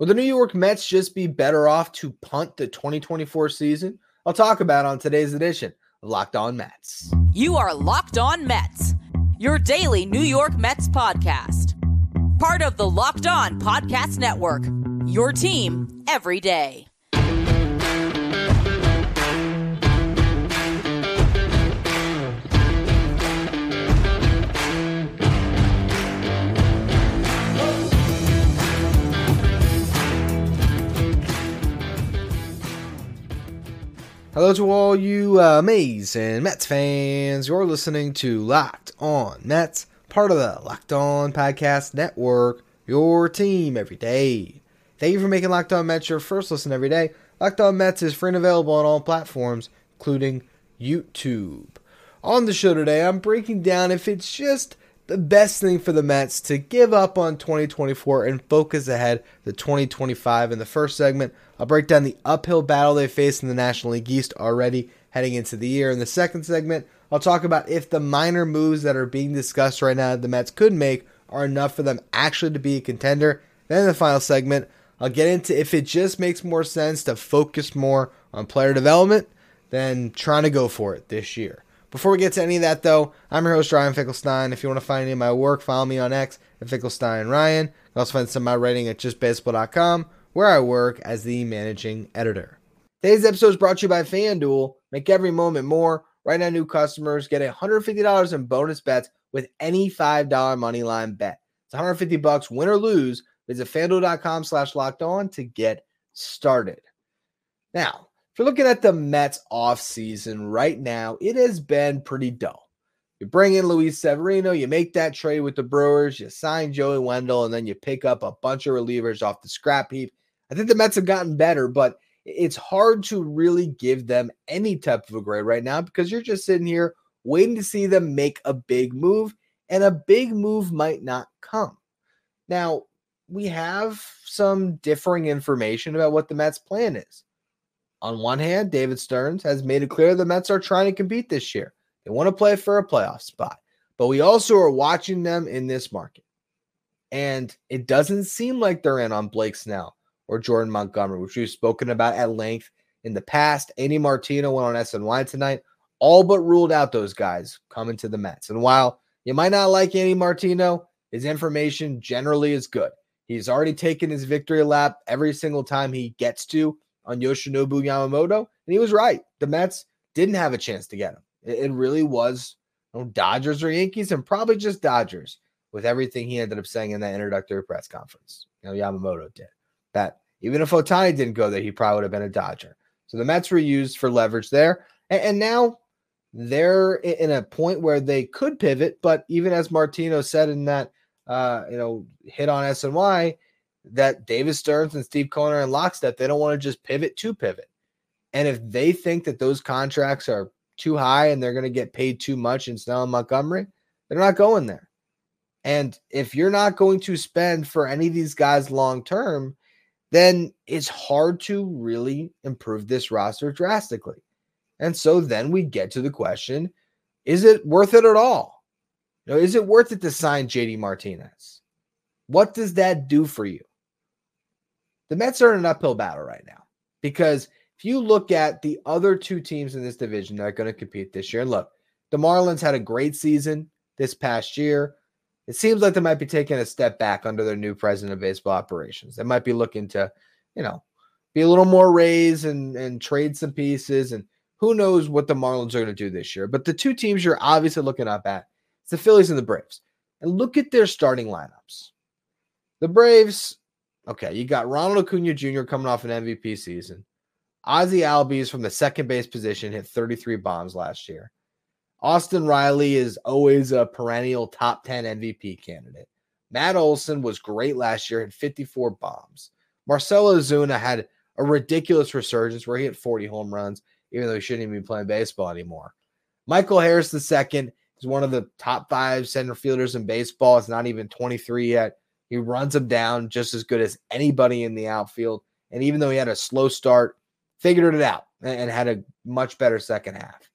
Will the New York Mets just be better off to punt the 2024 season? I'll talk about on today's edition of Locked On Mets. You are Locked On Mets, your daily New York Mets podcast. Part of the Locked On Podcast Network, your team every day. Hello to all you uh, amazing Mets fans. You're listening to Locked On Mets, part of the Locked On Podcast Network, your team every day. Thank you for making Locked On Mets your first listen every day. Locked On Mets is free and available on all platforms, including YouTube. On the show today, I'm breaking down if it's just the best thing for the Mets to give up on 2024 and focus ahead to 2025. In the first segment, I'll break down the uphill battle they face in the National League East already heading into the year. In the second segment, I'll talk about if the minor moves that are being discussed right now that the Mets could make are enough for them actually to be a contender. Then in the final segment, I'll get into if it just makes more sense to focus more on player development than trying to go for it this year. Before we get to any of that, though, I'm your host, Ryan Finkelstein. If you want to find any of my work, follow me on X at Finkelstein Ryan. You can also find some of my writing at justbaseball.com, where I work as the managing editor. Today's episode is brought to you by FanDuel. Make every moment more. Right now, new customers get $150 in bonus bets with any $5 money line bet. It's 150 bucks, win or lose. Visit fanduel.com slash locked on to get started. Now, you're looking at the Mets offseason right now, it has been pretty dull. You bring in Luis Severino, you make that trade with the Brewers, you sign Joey Wendle, and then you pick up a bunch of relievers off the scrap heap. I think the Mets have gotten better, but it's hard to really give them any type of a grade right now because you're just sitting here waiting to see them make a big move, and a big move might not come. Now, we have some differing information about what the Mets' plan is. On one hand, David Stearns has made it clear the Mets are trying to compete this year. They want to play for a playoff spot, but we also are watching them in this market. And it doesn't seem like they're in on Blake Snell or Jordan Montgomery, which we've spoken about at length in the past. Andy Martino went on SNY tonight, all but ruled out those guys coming to the Mets. And while you might not like Andy Martino, his information generally is good. He's already taken his victory lap every single time he gets to on Yoshinobu Yamamoto, and he was right. The Mets didn't have a chance to get him. It, it really was you know, Dodgers or Yankees, and probably just Dodgers with everything he ended up saying in that introductory press conference. You know, Yamamoto did that. Even if Ohtani didn't go there, he probably would have been a Dodger. So the Mets were used for leverage there, and, and now they're in a point where they could pivot. But even as Martino said in that, uh, you know, hit on SNY, that Davis Stearns and Steve Cohen are in lockstep. They don't want to just pivot to pivot. And if they think that those contracts are too high and they're going to get paid too much in Snell and Montgomery, they're not going there. And if you're not going to spend for any of these guys long term, then it's hard to really improve this roster drastically. And so then we get to the question is it worth it at all? You know, is it worth it to sign JD Martinez? What does that do for you? The Mets are in an uphill battle right now because if you look at the other two teams in this division that are going to compete this year, and look, the Marlins had a great season this past year. It seems like they might be taking a step back under their new president of baseball operations. They might be looking to, you know, be a little more raised and, and trade some pieces. And who knows what the Marlins are going to do this year. But the two teams you're obviously looking up at, it's the Phillies and the Braves. And look at their starting lineups. The Braves, okay, you got Ronald Acuna Jr. coming off an MVP season. Ozzy Albies from the second base position hit 33 bombs last year. Austin Riley is always a perennial top 10 MVP candidate. Matt Olson was great last year, hit 54 bombs. Marcell Ozuna had a ridiculous resurgence where he hit 40 home runs, even though he shouldn't even be playing baseball anymore. Michael Harris II is one of the top five center fielders in baseball. It's not even 23 yet. He runs them down just as good as anybody in the outfield. And even though he had a slow start, figured it out and had a much better second half.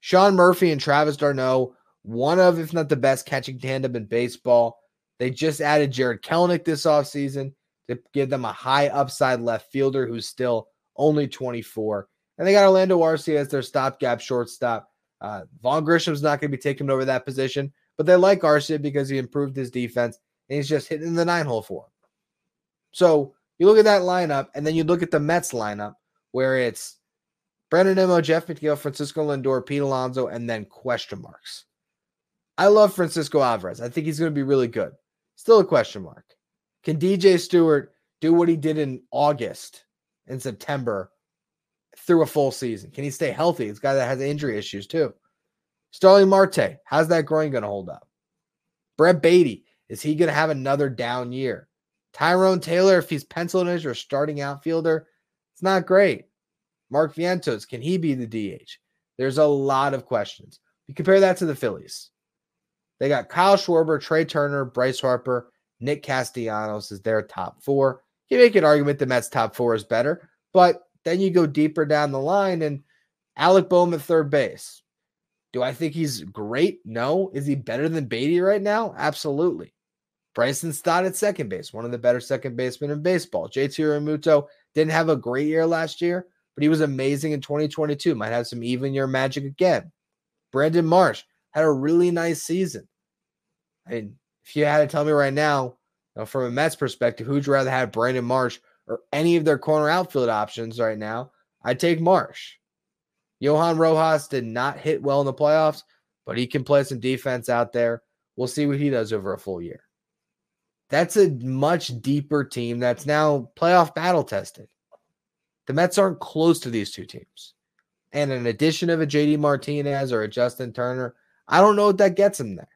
Sean Murphy and Travis d'Arnaud, one of, if not the best catching tandem in baseball. They just added Jarred Kelenic this offseason to give them a high upside left fielder who's still only 24. And they got Orlando Arcia as their stopgap shortstop. Uh, Vaughn Grissom's not going to be taking over that position, but they like Arcia because he improved his defense and he's just hitting the nine hole for him. So you look at that lineup, and then you look at the Mets lineup where it's Brandon Nimmo, Jeff McNeil, Francisco Lindor, Pete Alonso, and then question marks. I love Francisco Alvarez. I think he's going to be really good. Still a question mark. Can DJ Stewart do what he did in August and September through a full season? Can he stay healthy? It's a guy that has injury issues too. Starling Marte, how's that groin going to hold up? Brett Baty, is he going to have another down year? Tyrone Taylor, if he's penciled as your starting outfielder, it's not great. Mark Vientos, can he be the DH? There's a lot of questions. You compare that to the Phillies. They got Kyle Schwarber, Trea Turner, Bryce Harper, Nick Castellanos is their top four. You make an argument the Mets top four is better, but then you go deeper down the line and Alec Bohm at third base. Do I think he's great? No. Is he better than Baty right now? Absolutely. Bryson Stott at second base, one of the better second basemen in baseball. JT Realmuto didn't have a great year last year, but he was amazing in 2022. Might have some even year magic again. Brandon Marsh had a really nice season. I mean, if you had to tell me right now, you know, from a Mets perspective, who'd you rather have Brandon Marsh or any of their corner outfield options right now? I'd take Marsh. Johan Rojas did not hit well in the playoffs, but he can play some defense out there. We'll see what he does over a full year. That's a much deeper team that's now playoff battle tested. The Mets aren't close to these two teams. And an addition of a JD Martinez or a Justin Turner, I don't know what that gets them there.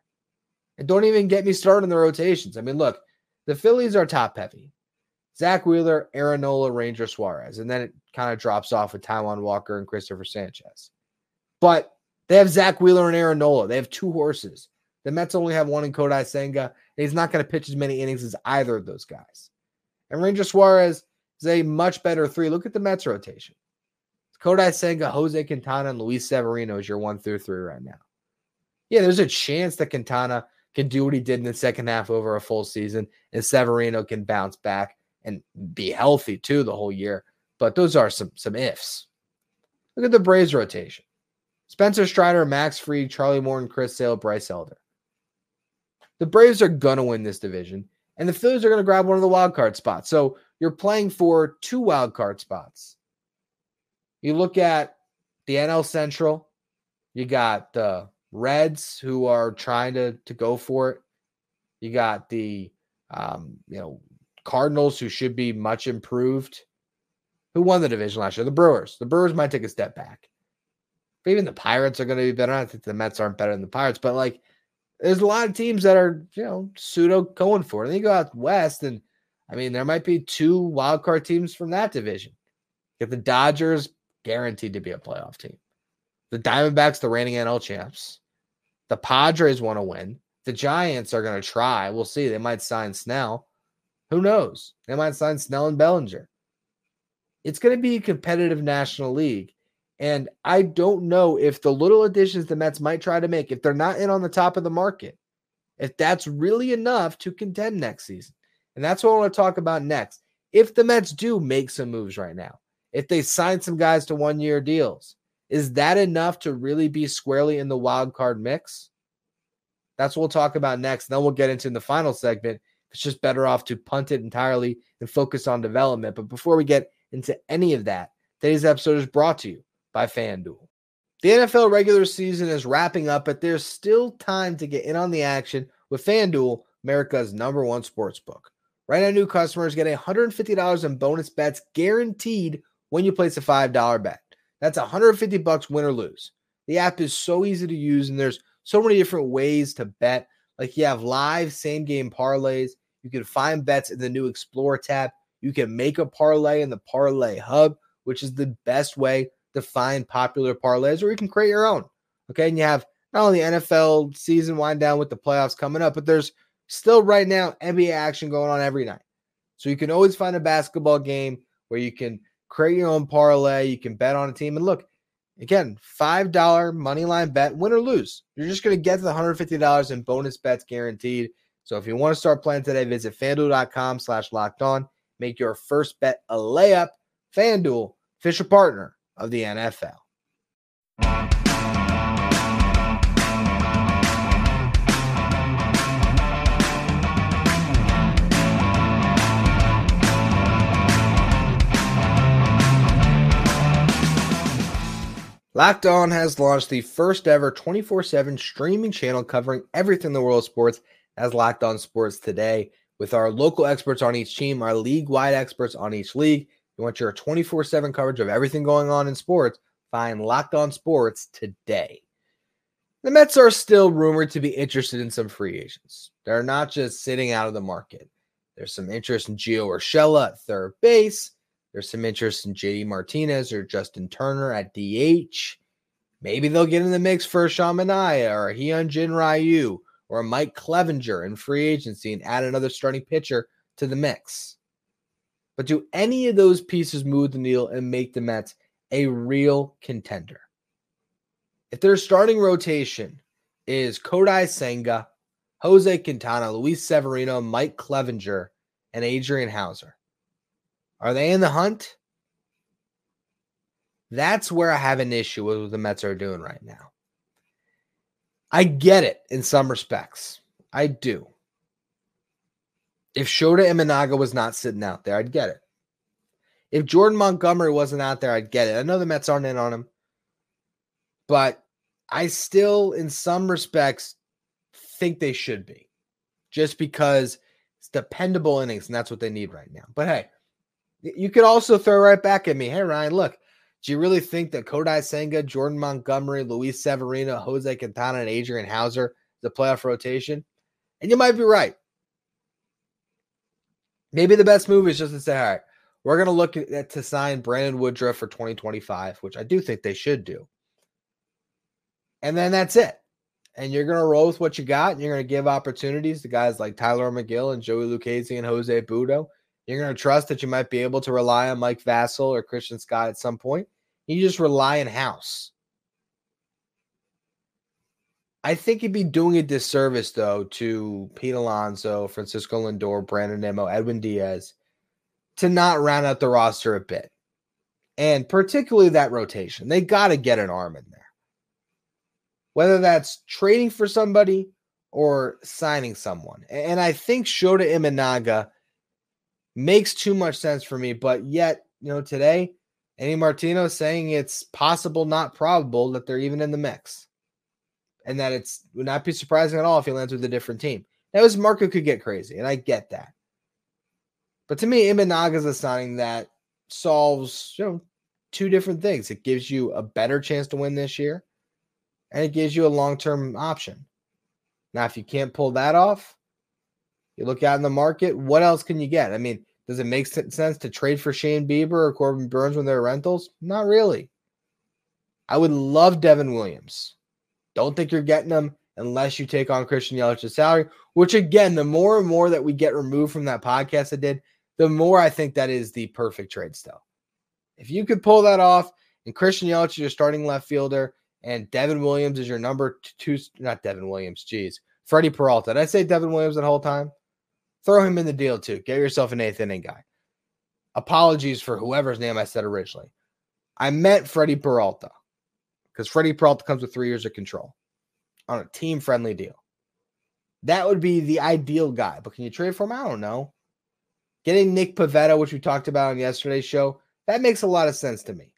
And don't even get me started on the rotations. I mean, look, the Phillies are top heavy. Zack Wheeler, Aaron Nola, Ranger Suarez. And then it kind of drops off with Taijuan Walker and Cristopher Sanchez. But they have Zack Wheeler and Aaron Nola. They have two horses. The Mets only have one in Kodai Senga, he's not going to pitch as many innings as either of those guys. And Ranger Suarez is a much better three. Look at the Mets rotation. Kodai Senga, Jose Quintana, and Luis Severino is your one through three right now. Yeah, there's a chance that Quintana can do what he did in the second half over a full season, and Severino can bounce back and be healthy too the whole year. But those are some some ifs. Look at the Braves rotation. Spencer Strider, Max Fried, Charlie Morton, Chris Sale, Bryce Elder. The Braves are going to win this division, and the Phillies are going to grab one of the wild card spots. So you're playing for two wild card spots. You look at the NL Central, you got the Reds who are trying to, to go for it. You got the um, you know Cardinals who should be much improved. Who won the division last year? The Brewers. The Brewers might take a step back. But even the Pirates are going to be better. I think the Mets aren't better than the Pirates, but like there's a lot of teams that are, you know, pseudo going for it. And you go out west, and I mean, there might be two wild card teams from that division. If the Dodgers guaranteed to be a playoff team, the Diamondbacks, the reigning NL champs, the Padres want to win. The Giants are going to try. We'll see. They might sign Snell. Who knows? They might sign Snell and Bellinger. It's going to be a competitive National League. And I don't know if the little additions the Mets might try to make, if they're not in on the top of the market, if that's really enough to contend next season. And that's what I want to talk about next. If the Mets do make some moves right now, if they sign some guys to one year deals, is that enough to really be squarely in the wild card mix? That's what we'll talk about next. Then we'll get into the final segment. It's just better off to punt it entirely and focus on development. But before we get into any of that, today's episode is brought to you by FanDuel. The NFL regular season is wrapping up, but there's still time to get in on the action with FanDuel, America's number one sports book. Right now, new customers get $150 in bonus bets guaranteed when you place a $5 bet. That's 150 bucks win or lose. The app is so easy to use, and there's so many different ways to bet. Like you have live same game parlays. You can find bets in the new Explore tab. You can make a parlay in the Parlay Hub, which is the best way to find popular parlays, or you can create your own. Okay. And you have not only NFL season wind down with the playoffs coming up, but there's still right now NBA action going on every night. So you can always find a basketball game where you can create your own parlay. You can bet on a team. And look, again, $5 money line bet, win or lose. You're just going to get the $150 in bonus bets guaranteed. So if you want to start playing today, visit fanduel.com slash locked on Make your first bet a layup. FanDuel, official partner of the NFL. Locked On has launched the first ever 24 7 streaming channel covering everything in the world of sports as Locked On Sports today with our local experts on each team, our league wide experts on each league. You want your 24 7 coverage of everything going on in sports? Find Locked On Sports today. The Mets are still rumored to be interested in some free agents. They're not just sitting out of the market. There's some interest in Gio Urshela at third base. There's some interest in JD Martinez or Justin Turner at DH. Maybe they'll get in the mix for a Sean Manaea or a Hyunjin Ryu or Mike Clevinger in free agency and add another starting pitcher to the mix. But do any of those pieces move the needle and make the Mets a real contender? If their starting rotation is Kodai Senga, Jose Quintana, Luis Severino, Mike Clevinger, and Adrian Houser, are they in the hunt? That's where I have an issue with what the Mets are doing right now. I get it in some respects. I do. If Shota Imanaga was not sitting out there, I'd get it. If Jordan Montgomery wasn't out there, I'd get it. I know the Mets aren't in on him, but I still, in some respects, think they should be just because it's dependable innings and that's what they need right now. But hey, you could also throw right back at me. Hey, Ryan, look, do you really think that Kodai Senga, Jordan Montgomery, Luis Severino, Jose Quintana, and Adrian Houser the playoff rotation? And you might be right. Maybe the best move is just to say, all right, we're going to look at to sign Brandon Woodruff for 2025, which I do think they should do. And then that's it. And you're going to roll with what you got. And you're going to give opportunities to guys like Tylor Megill and Joey Lucchesi and Jose Butto. you're going to trust that you might be able to rely on Mike Vasil or Christian Scott at some point. You just rely in house. I think you'd be doing a disservice, though, to Pete Alonso, Francisco Lindor, Brandon Nimmo, Edwin Diaz, to not round out the roster a bit. And particularly that rotation. They got to get an arm in there. Whether that's trading for somebody or signing someone. And I think Shota Imanaga makes too much sense for me. But yet, you know, today, Andy Martino saying it's possible, not probable, that they're even in the mix. And that it's would not be surprising at all if he lands with a different team. Now his market could get crazy, and I get that. But to me, Imanaga is a signing that solves, you know, two different things. It gives you a better chance to win this year, and it gives you a long-term option. Now, if you can't pull that off, you look out in the market, what else can you get? I mean, does it make sense to trade for Shane Bieber or Corbin Burnes when they're rentals? Not really. I would love Devin Williams. Don't think you're getting them unless you take on Christian Yelich's salary, which again, the more and more that we get removed from that podcast I did, the more I think that is the perfect trade still. If you could pull that off and Christian Yelich is your starting left fielder and Devin Williams is your number two, not Devin Williams, geez, Freddie Peralta. Did I say Devin Williams that whole time? Throw him in the deal too. Get yourself an eighth inning guy. Apologies for whoever's name I said originally. I meant Freddie Peralta because Freddie Peralta comes with three years of control on a team friendly deal. That would be the ideal guy. But can you trade for him? I don't know. Getting Nick Pivetta, which we talked about on yesterday's show, that makes a lot of sense to me.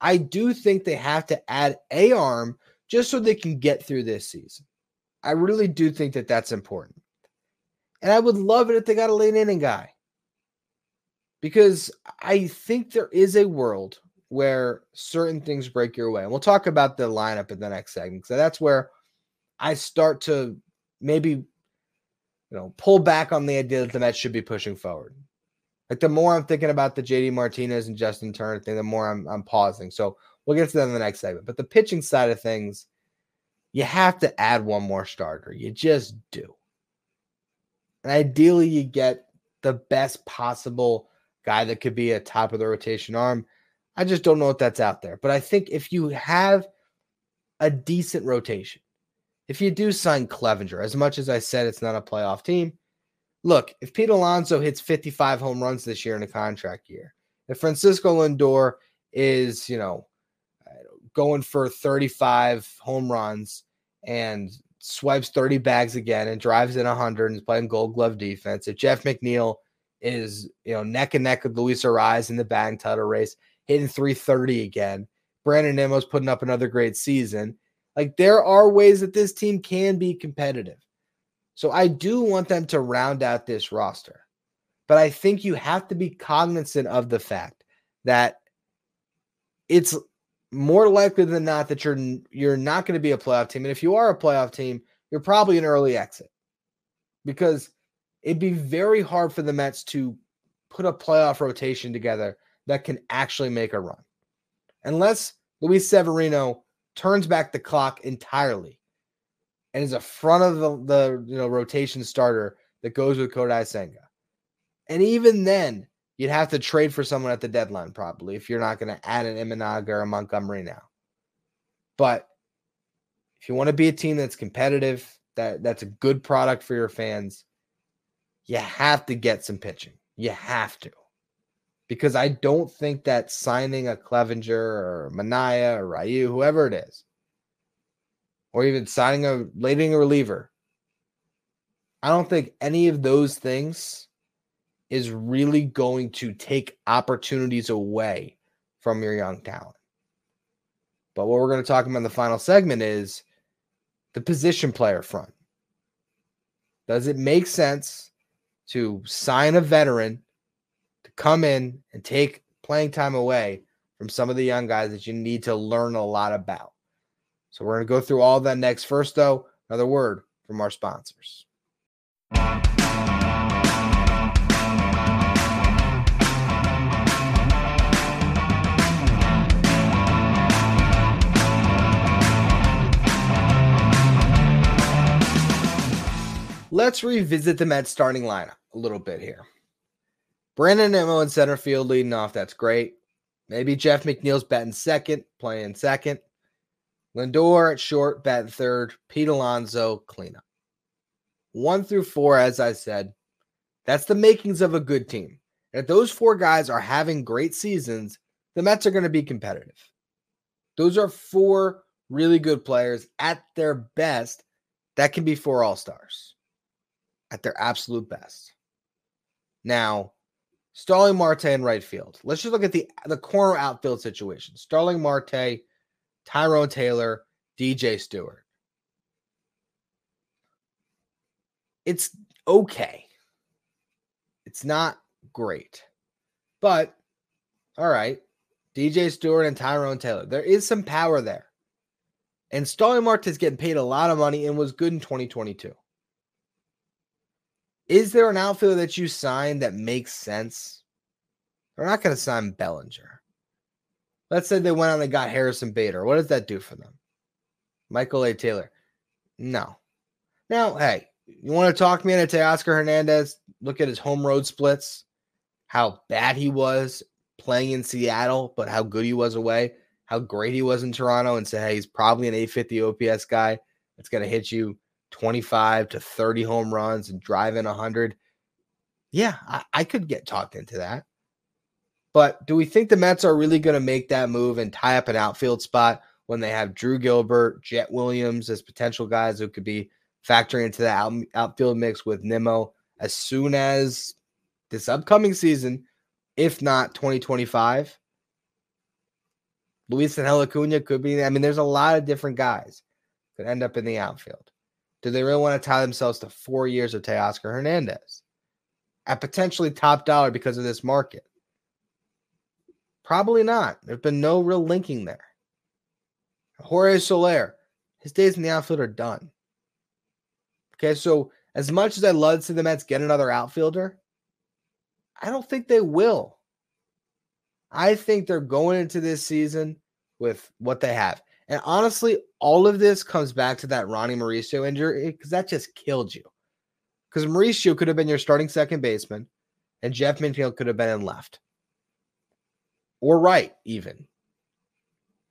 I do think they have to add a arm just so they can get through this season. I really do think that that's important. And I would love it if they got a late inning guy. Because I think there is a world where certain things break your way. And we'll talk about the lineup in the next segment. So that's where I start to maybe you know pull back on the idea that the Mets should be pushing forward. Like the more I'm thinking about the JD Martinez and Justin Turner thing, the more I'm I'm pausing. So we'll get to that in the next segment. But the pitching side of things, you have to add one more starter. You just do. And ideally, you get the best possible guy that could be a top of the rotation arm. I just don't know if that's out there. But I think if you have a decent rotation, if you do sign Clevinger, as much as I said it's not a playoff team, look, if Pete Alonso hits 55 home runs this year in a contract year, if Francisco Lindor is, you know, going for 35 home runs and swipes 30 bags again and drives in 100 and is playing gold glove defense, if Jeff McNeil is, you know, neck and neck with Luis Arraez in the batting title race, hitting 330 again, Brandon Nimmo's putting up another great season. Like there are ways that this team can be competitive. So I do want them to round out this roster. But I think you have to be cognizant of the fact that it's more likely than not that you're you're not going to be a playoff team. And if you are a playoff team, you're probably an early exit. Because it'd be very hard for the Mets to put a playoff rotation together that can actually make a run. Unless Luis Severino turns back the clock entirely and is a front of the, the you know rotation starter that goes with Kodai Senga. And even then, you'd have to trade for someone at the deadline probably if you're not going to add an Imanaga or a Montgomery now. But if you want to be a team that's competitive, that that's a good product for your fans, you have to get some pitching. You have to. Because I don't think that signing a Clevinger or Manaea or Ryu, whoever it is, or even signing a leading reliever. I don't think any of those things is really going to take opportunities away from your young talent. But what we're going to talk about in the final segment is the position player front. Does it make sense to sign a veteran come in and take playing time away from some of the young guys that you need to learn a lot about? So we're going to go through all that next. First, though, another word from our sponsors. Let's revisit the Mets starting lineup a little bit here. Brandon Nimmo in center field leading off. That's great. Maybe Jeff McNeil's batting second, playing second. Lindor at short, bat third. Pete Alonso, cleanup. One through four, as I said, that's the makings of a good team. And if those four guys are having great seasons, the Mets are going to be competitive. Those are four really good players at their best that can be four all stars at their absolute best. Now, Starling Marte in right field. Let's just look at the, the corner outfield situation. Starling Marte Tyrone Taylor, DJ Stewart. It's okay. It's not great. But all right. DJ Stewart and Tyrone Taylor. There is some power there. And Starling Marte is getting paid a lot of money and was good in 2022. Is there an outfielder that you sign that makes sense? They're not going to sign Bellinger. Let's say they went out and got Harrison Bader. What does that do for them? Michael A. Taylor. No. Now, hey, you want to talk me into Oscar Hernandez? Look at his home road splits, how bad he was playing in Seattle, but how good he was away, how great he was in Toronto, and say, hey, he's probably an 850 OPS guy that's going to hit you 25 to 30 home runs and drive in 100. Yeah, I, I could get talked into that. But do we think the Mets are really going to make that move and tie up an outfield spot when they have Drew Gilbert, Jett Williams as potential guys who could be factoring into the out, outfield mix with Nimmo as soon as this upcoming season, if not 2025? Luis and Acuna could be. I mean, there's a lot of different guys could end up in the outfield. Do they really want to tie themselves to four years of Teoscar Hernandez at potentially top dollar because of this market? Probably not. There's been no real linking there. Jorge Soler, his days in the outfield are done. Okay, so as much as I'd love to see the Mets get another outfielder, I don't think they will. I think they're going into this season with what they have. And honestly, all of this comes back to that Ronnie Mauricio injury because that just killed you. Because Mauricio could have been your starting second baseman, and Jeff McNeil could have been in left or right, even.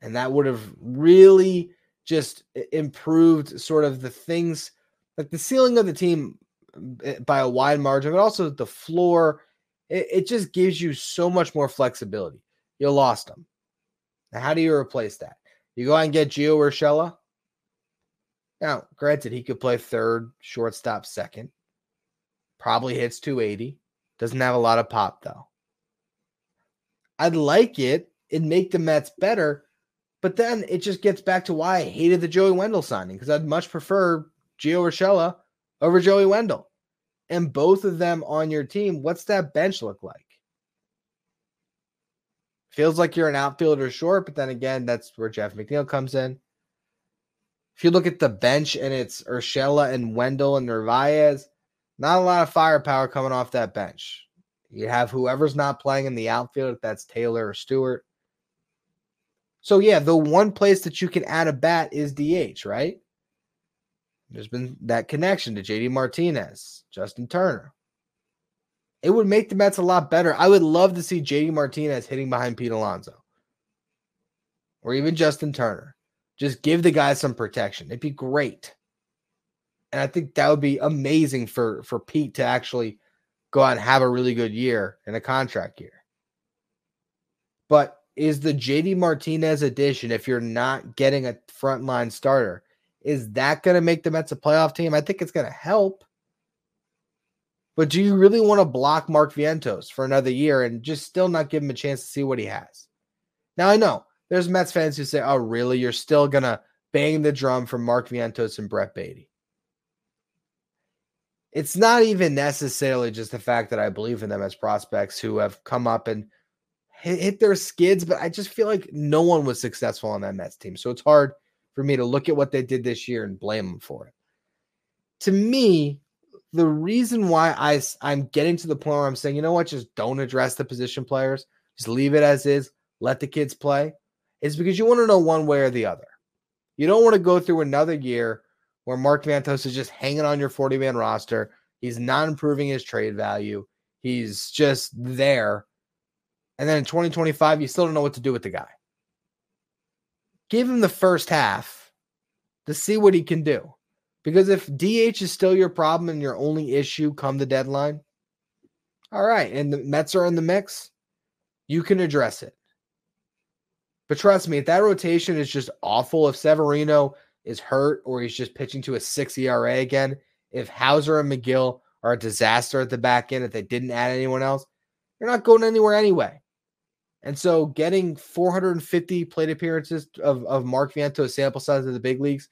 And that would have really just improved sort of the things like the ceiling of the team eh, by a wide margin, but also the floor. It, it just gives you so much more flexibility. You lost them. Now, how do you replace that? You go out and get Gio Urshela. Now, granted, he could play third, shortstop, second. Probably hits 280. Doesn't have a lot of pop, though. I'd like it. It'd make the Mets better. But then it just gets back to why I hated the Joey Wendle signing because I'd much prefer Gio Urshela over Joey Wendle. And both of them on your team, what's that bench look like? Feels like you're an outfielder short, but then again, that's where Jeff McNeil comes in. If you look at the bench and it's Urshela and Wendle and Narvaez, not a lot of firepower coming off that bench. You have whoever's not playing in the outfield, if that's Taylor or Stewart. So, yeah, the one place that you can add a bat is DH, right? There's been that connection to JD Martinez, Justin Turner. It would make the Mets a lot better. I would love to see JD Martinez hitting behind Pete Alonso or even Justin Turner. Just give the guy some protection. It'd be great. And I think that would be amazing for, for Pete to actually go out and have a really good year in a contract year. But is the JD Martinez addition, if you're not getting a frontline starter, is that going to make the Mets a playoff team? I think it's going to help. But do you really want to block Mark Vientos for another year and just still not give him a chance to see what he has? Now, I know there's Mets fans who say, oh, really? You're still to bang the drum for Mark Vientos and Brett Baty." It's not even necessarily just the fact that I believe in them as prospects who have come up and hit their skids, but I just feel like no one was successful on that Mets team. So it's hard for me to look at what they did this year and blame them for it. To me, the reason why I, I'm getting to the point where I'm saying, you know what, just don't address the position players, just leave it as is, let the kids play, is because you want to know one way or the other. You don't want to go through another year where Mark Vientos is just hanging on your 40 man roster. He's not improving his trade value. He's just there. And then in 2025, you still don't know what to do with the guy give him the first half to see what he can do. Because if DH is still your problem and your only issue come the deadline, all right, and the Mets are in the mix, you can address it. But trust me, if that rotation is just awful, if Severino is hurt or he's just pitching to a six ERA again, if Houser and Megill are a disaster at the back end, if they didn't add anyone else, you're not going anywhere anyway. And so getting 450 plate appearances of, of Mark Vientos sample size of the big leagues,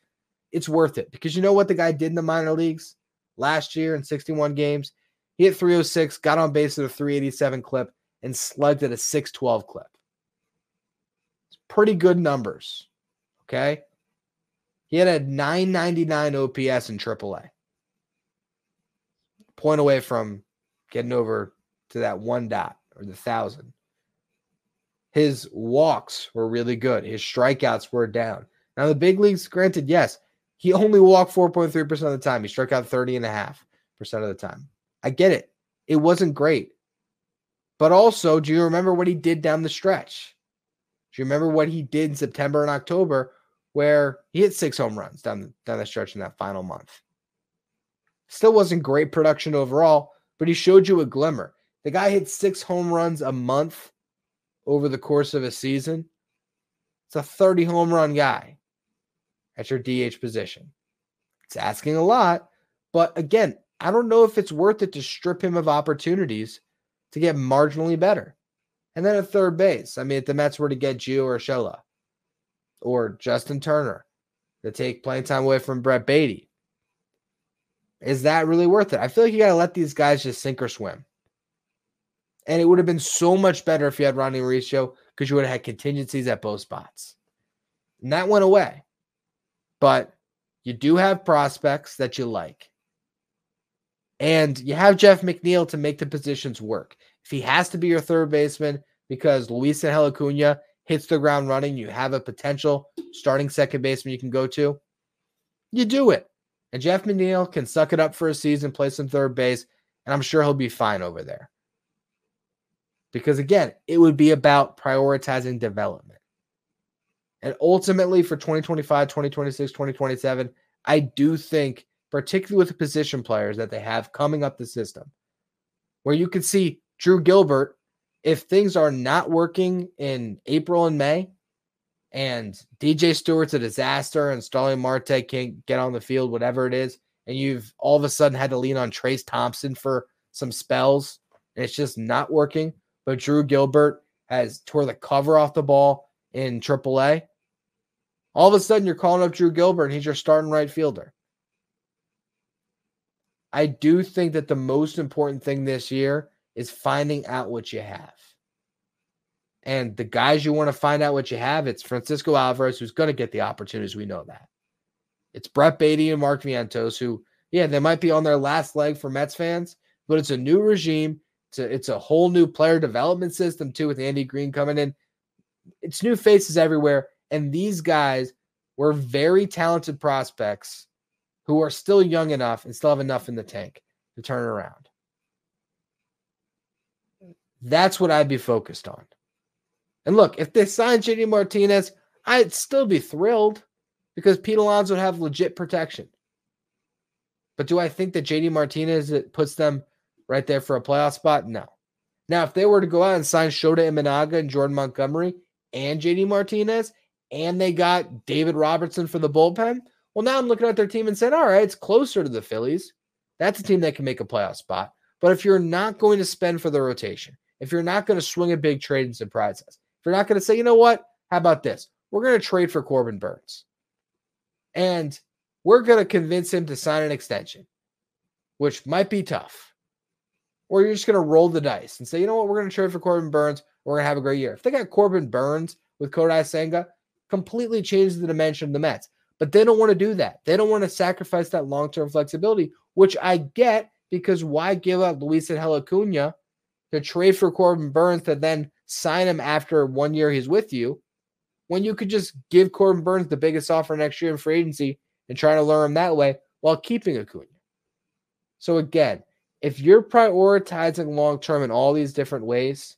it's worth it because you know what the guy did in the minor leagues last year in 61 games? He hit 306, got on base at a 387 clip, and slugged at a 612 clip. It's pretty good numbers. Okay. He had a 999 OPS in AAA. Point away from getting over to that one dot or the thousand. His walks were really good. His strikeouts were down. Now, the big leagues, granted, yes, he only walked 4.3% of the time. He struck out 30.5% of the time. I get it. It wasn't great. But also, do you remember what he did down the stretch? Do you remember what he did in September and October where he hit six home runs down the, down the stretch in that final month? Still wasn't great production overall, but he showed you a glimmer. The guy hit six home runs a month over the course of a season, it's a 30 home run guy at your DH position. It's asking a lot, but again, I don't know if it's worth it to strip him of opportunities to get marginally better. And then at third base, I mean, if the Mets were to get Gio Urshela or Justin Turner to take playing time away from Brett Baty, is that really worth it? I feel like you got to let these guys just sink or swim. And it would have been so much better if you had Ronnie Mauricio because you would have had contingencies at both spots. And that went away. But you do have prospects that you like. And you have Jeff McNeil to make the positions work. If he has to be your third baseman because Luis Angel Acuna hits the ground running, you have a potential starting second baseman you can go to, you do it. And Jeff McNeil can suck it up for a season, play some third base, and I'm sure he'll be fine over there. Because again, it would be about prioritizing development. And ultimately for 2025, 2026, 2027, I do think particularly with the position players that they have coming up the system, where you could see Drew Gilbert, if things are not working in April and May, and DJ Stewart's a disaster and Starling Marte can't get on the field, whatever it is, and you've all of a sudden had to lean on Trayce Thompson for some spells, and it's just not working. But Drew Gilbert has tore the cover off the ball in AAA. All of a sudden, you're calling up Drew Gilbert, and he's your starting right fielder. I do think that the most important thing this year is finding out what you have. And the guys you want to find out what you have, it's Francisco Alvarez, who's going to get the opportunities. We know that. It's Brett Baty and Mark Vientos, who, yeah, they might be on their last leg for Mets fans, but it's a new regime. It's a, it's a whole new player development system, too, with Andy Green coming in. It's new faces everywhere. And these guys were very talented prospects who are still young enough and still have enough in the tank to turn around. That's what I'd be focused on. And look, if they sign JD Martinez, I'd still be thrilled because Pete Alonso would have legit protection. But do I think that JD Martinez puts them right there for a playoff spot? No. Now, if they were to go out and sign Shota Imanaga and Jordan Montgomery and JD Martinez, and they got David Robertson for the bullpen, well, now I'm looking at their team and saying, all right, it's closer to the Phillies. That's a team that can make a playoff spot. But if you're not going to spend for the rotation, if you're not going to swing a big trade and surprise us, if you're not going to say, you know what, how about this? We're going to trade for Corbin Burnes. And we're going to convince him to sign an extension, which might be tough. Or you're just going to roll the dice and say, you know what, we're going to trade for Corbin Burnes. We're going to have a great year. If they got Corbin Burnes with Kodai Senga, completely changes the dimension of the Mets. But they don't want to do that. They don't want to sacrifice that long term flexibility, which I get because why give up Luis and Acuna to trade for Corbin Burnes to then sign him after one year he's with you when you could just give Corbin Burnes the biggest offer next year in free agency and try to lure him that way while keeping Acuna? So again, if you're prioritizing long term in all these different ways,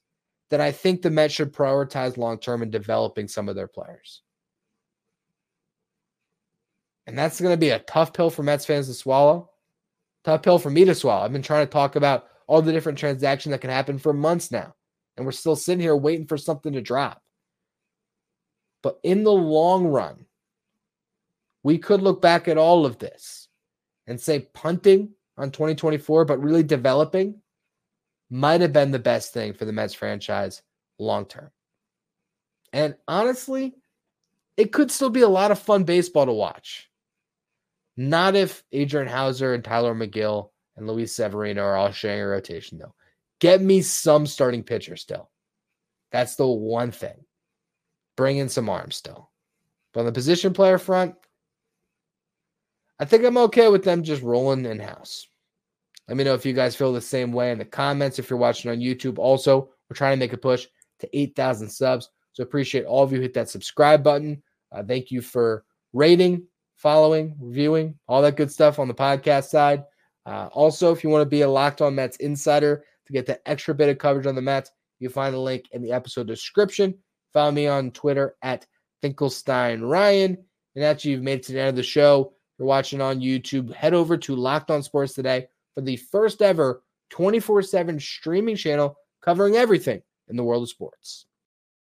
then I think the Mets should prioritize long term in developing some of their players. And that's going to be a tough pill for Mets fans to swallow. Tough pill for me to swallow. I've been trying to talk about all the different transactions that can happen for months now. And we're still sitting here waiting for something to drop. But in the long run, we could look back at all of this and say punting on 2024, but really developing might have been the best thing for the Mets franchise long term. And honestly, it could still be a lot of fun baseball to watch. Not if Adrian Houser and Tylor Megill and Luis Severino are all sharing a rotation, though. Get me some starting pitcher still. That's the one thing. Bring in some arms still. But on the position player front, I think I'm okay with them just rolling in house. Let me know if you guys feel the same way in the comments. If you're watching on YouTube, also, we're trying to make a push to 8,000 subs. So appreciate all of you hit that subscribe button. Uh, thank you for rating, following, reviewing, all that good stuff on the podcast side. Uh, also, if you want to be a Locked On Mets insider to get that extra bit of coverage on the Mets, you find the link in the episode description. Follow me on Twitter at Finkelstein Ryan. And after you've made it to the end of the show, you're watching on YouTube, head over to Locked On Sports today for the first ever 24 7 streaming channel covering everything in the world of sports.